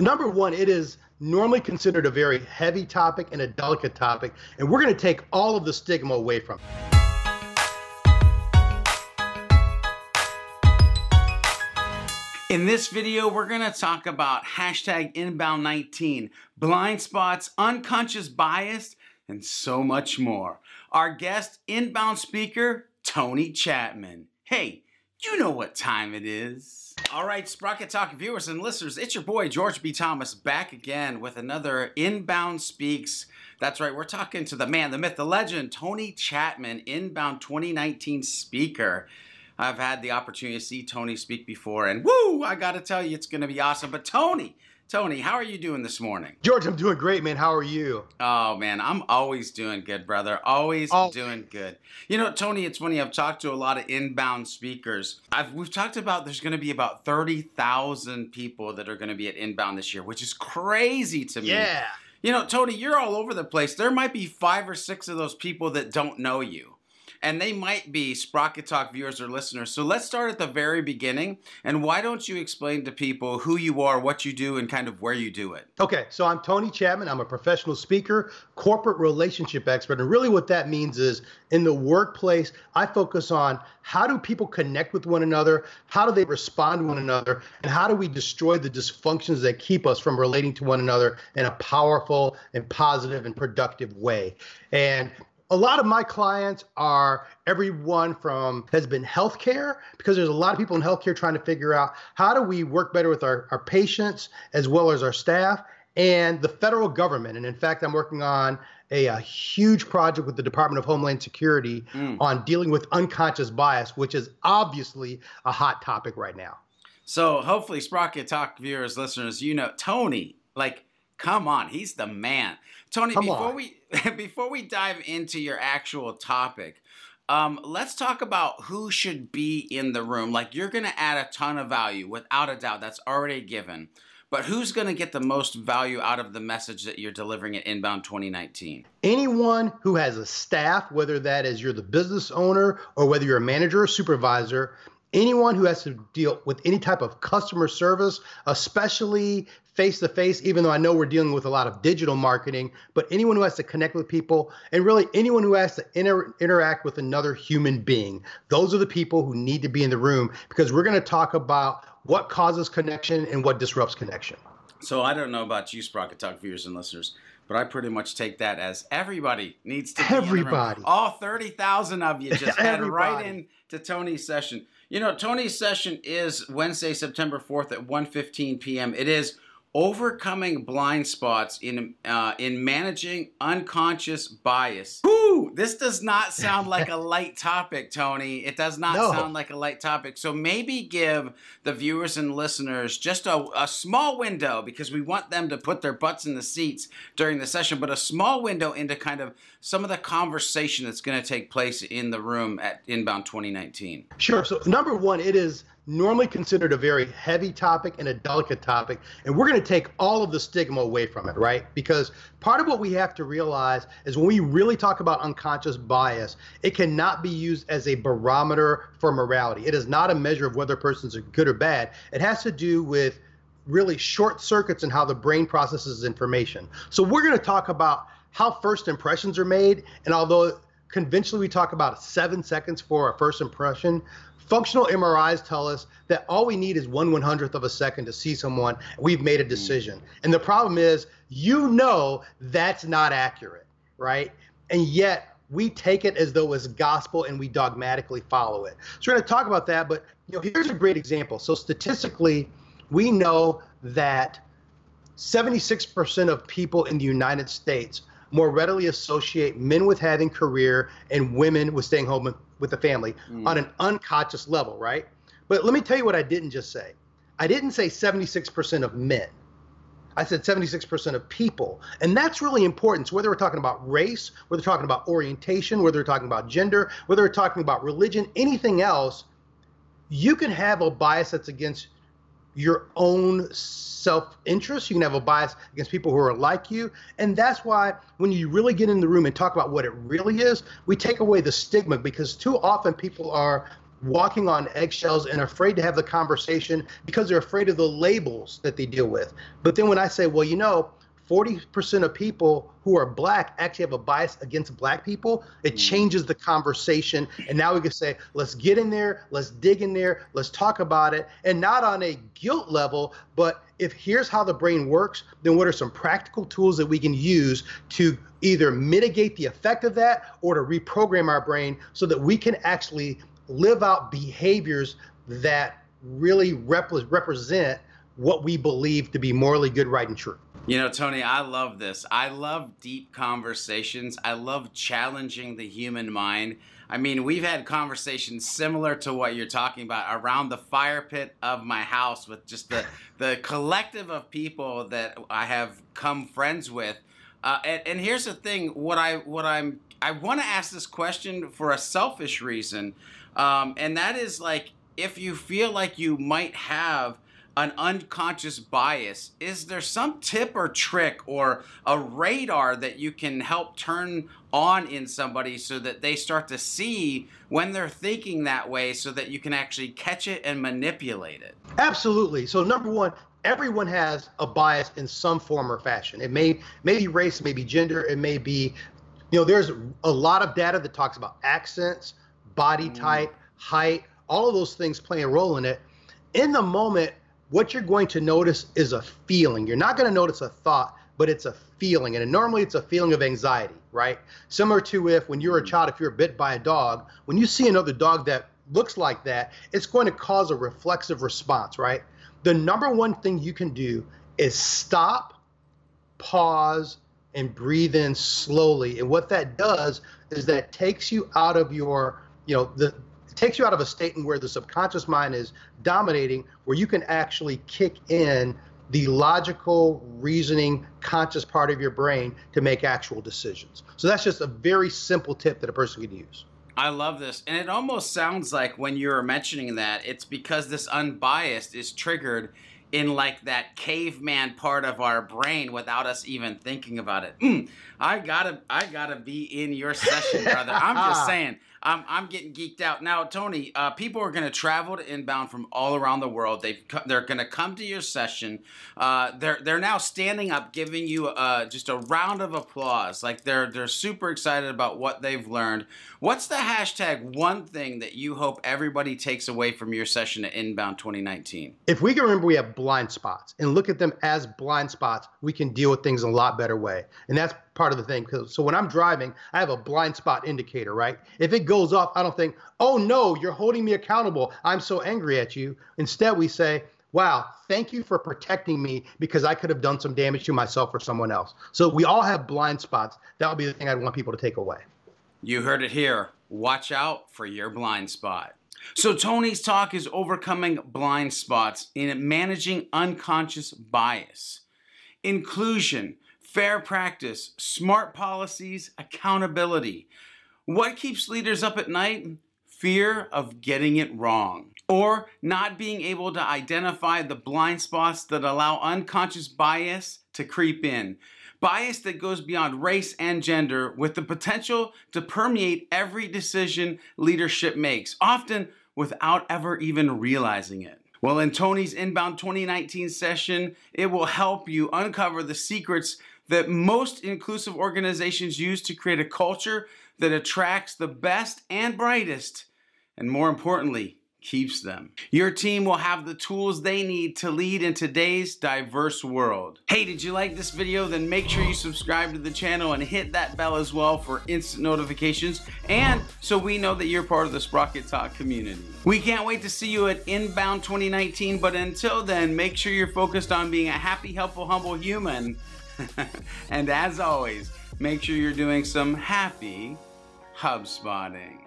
Number one, it is normally considered a very heavy topic and a delicate topic, and we're going to take all of the stigma away from it. In this video, we're going to talk about hashtag inbound19, blind spots, unconscious bias, and so much more. Our guest, inbound speaker, Tony Chapman. Hey, you know what time it is. All right, Sprocket Talk viewers and listeners, it's your boy George B. Thomas back again with another Inbound Speaks. That's right, we're talking to the man, the myth, the legend, Tony Chapman, Inbound 2019 speaker. I've had the opportunity to see Tony speak before, and woo, I gotta tell you, it's gonna be awesome. But Tony, Tony, how are you doing this morning? George, I'm doing great, man. How are you? Oh man, I'm always doing good, brother. Always oh. doing good. You know, Tony, it's funny. I've talked to a lot of inbound speakers. I've we've talked about there's going to be about thirty thousand people that are going to be at inbound this year, which is crazy to me. Yeah. You know, Tony, you're all over the place. There might be five or six of those people that don't know you and they might be Sprocket Talk viewers or listeners. So let's start at the very beginning. And why don't you explain to people who you are, what you do, and kind of where you do it? Okay, so I'm Tony Chapman. I'm a professional speaker, corporate relationship expert. And really, what that means is in the workplace, I focus on how do people connect with one another, how do they respond to one another, and how do we destroy the dysfunctions that keep us from relating to one another in a powerful and positive and productive way. And a lot of my clients are everyone from has been healthcare because there's a lot of people in healthcare trying to figure out how do we work better with our, our patients as well as our staff and the federal government. And in fact, I'm working on a, a huge project with the Department of Homeland Security mm. on dealing with unconscious bias, which is obviously a hot topic right now. So hopefully, Sprocket Talk viewers, listeners, you know Tony, like Come on, he's the man. Tony, Come before on. we before we dive into your actual topic, um, let's talk about who should be in the room. Like you're going to add a ton of value, without a doubt. That's already given. But who's going to get the most value out of the message that you're delivering at Inbound 2019? Anyone who has a staff, whether that is you're the business owner or whether you're a manager or supervisor, anyone who has to deal with any type of customer service, especially face to face, even though I know we're dealing with a lot of digital marketing, but anyone who has to connect with people and really anyone who has to inter- interact with another human being, those are the people who need to be in the room because we're going to talk about what causes connection and what disrupts connection. So I don't know about you, Sprocket Talk viewers and listeners, but I pretty much take that as everybody needs to be everybody. All thirty thousand of you just head right in to Tony's session. You know, Tony's session is Wednesday, September fourth at 1.15 p.m. It is overcoming blind spots in uh, in managing unconscious bias. Woo! This does not sound like a light topic, Tony. It does not no. sound like a light topic. So maybe give the viewers and listeners just a, a small window because we want them to put their butts in the seats during the session, but a small window into kind of some of the conversation that's going to take place in the room at Inbound 2019. Sure. So number one, it is normally considered a very heavy topic and a delicate topic. And we're going to take all of the stigma away from it, right? Because part of what we have to realize is when we really talk about unconscious bias, it cannot be used as a barometer for morality. It is not a measure of whether a persons good or bad. It has to do with really short circuits in how the brain processes information. So we're going to talk about how first impressions are made. And although conventionally we talk about seven seconds for a first impression, Functional MRIs tell us that all we need is one one hundredth of a second to see someone. We've made a hmm. decision. And the problem is, you know that's not accurate, right? And yet we take it as though it's gospel and we dogmatically follow it. So we're going to talk about that, but you know, here's a great example. So statistically, we know that 76% of people in the United States more readily associate men with having career and women with staying home with the family mm. on an unconscious level, right? But let me tell you what I didn't just say. I didn't say 76% of men. I said 76% of people. And that's really important. So whether we're talking about race, whether we're talking about orientation, whether we're talking about gender, whether we're talking about religion, anything else, you can have a bias that's against your own self interest. You can have a bias against people who are like you. And that's why when you really get in the room and talk about what it really is, we take away the stigma because too often people are walking on eggshells and afraid to have the conversation because they're afraid of the labels that they deal with. But then when I say, well, you know, 40% of people who are black actually have a bias against black people, it mm. changes the conversation. And now we can say, let's get in there, let's dig in there, let's talk about it. And not on a guilt level, but if here's how the brain works, then what are some practical tools that we can use to either mitigate the effect of that or to reprogram our brain so that we can actually live out behaviors that really rep- represent what we believe to be morally good, right, and true. You know, Tony, I love this. I love deep conversations. I love challenging the human mind. I mean, we've had conversations similar to what you're talking about around the fire pit of my house with just the, the collective of people that I have come friends with. Uh, and, and here's the thing: what I what I'm I want to ask this question for a selfish reason, um, and that is like if you feel like you might have an unconscious bias, is there some tip or trick or a radar that you can help turn on in somebody so that they start to see when they're thinking that way so that you can actually catch it and manipulate it? Absolutely. So, number one, everyone has a bias in some form or fashion. It may, may be race, maybe gender, it may be, you know, there's a lot of data that talks about accents, body mm. type, height, all of those things play a role in it. In the moment, what you're going to notice is a feeling. You're not going to notice a thought, but it's a feeling. And normally it's a feeling of anxiety, right? Similar to if when you're a mm-hmm. child, if you're bit by a dog, when you see another dog that looks like that, it's going to cause a reflexive response, right? The number one thing you can do is stop, pause, and breathe in slowly. And what that does is that takes you out of your, you know, the takes you out of a state in where the subconscious mind is dominating, where you can actually kick in the logical, reasoning, conscious part of your brain to make actual decisions. So that's just a very simple tip that a person can use. I love this. And it almost sounds like when you're mentioning that, it's because this unbiased is triggered in like that caveman part of our brain without us even thinking about it. Mm, I gotta, I gotta be in your session, brother. I'm just saying. I'm, I'm getting geeked out now, Tony. Uh, people are going to travel to inbound from all around the world. They they're going to come to your session. Uh, they're they're now standing up, giving you uh, just a round of applause. Like they're they're super excited about what they've learned. What's the hashtag one thing that you hope everybody takes away from your session at Inbound 2019? If we can remember, we have blind spots and look at them as blind spots. We can deal with things in a lot better way, and that's part of the thing. So when I'm driving, I have a blind spot indicator, right? If it goes off, I don't think, oh no, you're holding me accountable. I'm so angry at you. Instead, we say, wow, thank you for protecting me because I could have done some damage to myself or someone else. So we all have blind spots. That would be the thing I'd want people to take away. You heard it here. Watch out for your blind spot. So Tony's talk is overcoming blind spots in managing unconscious bias. Inclusion, fair practice, smart policies, accountability. What keeps leaders up at night? Fear of getting it wrong or not being able to identify the blind spots that allow unconscious bias to creep in. Bias that goes beyond race and gender with the potential to permeate every decision leadership makes, often without ever even realizing it. Well, in Tony's Inbound 2019 session, it will help you uncover the secrets that most inclusive organizations use to create a culture that attracts the best and brightest, and more importantly, keeps them. Your team will have the tools they need to lead in today's diverse world. Hey, did you like this video? Then make sure you subscribe to the channel and hit that bell as well for instant notifications and so we know that you're part of the Sprocket Talk community. We can't wait to see you at Inbound 2019, but until then, make sure you're focused on being a happy, helpful, humble human and as always, make sure you're doing some happy HubSpotting.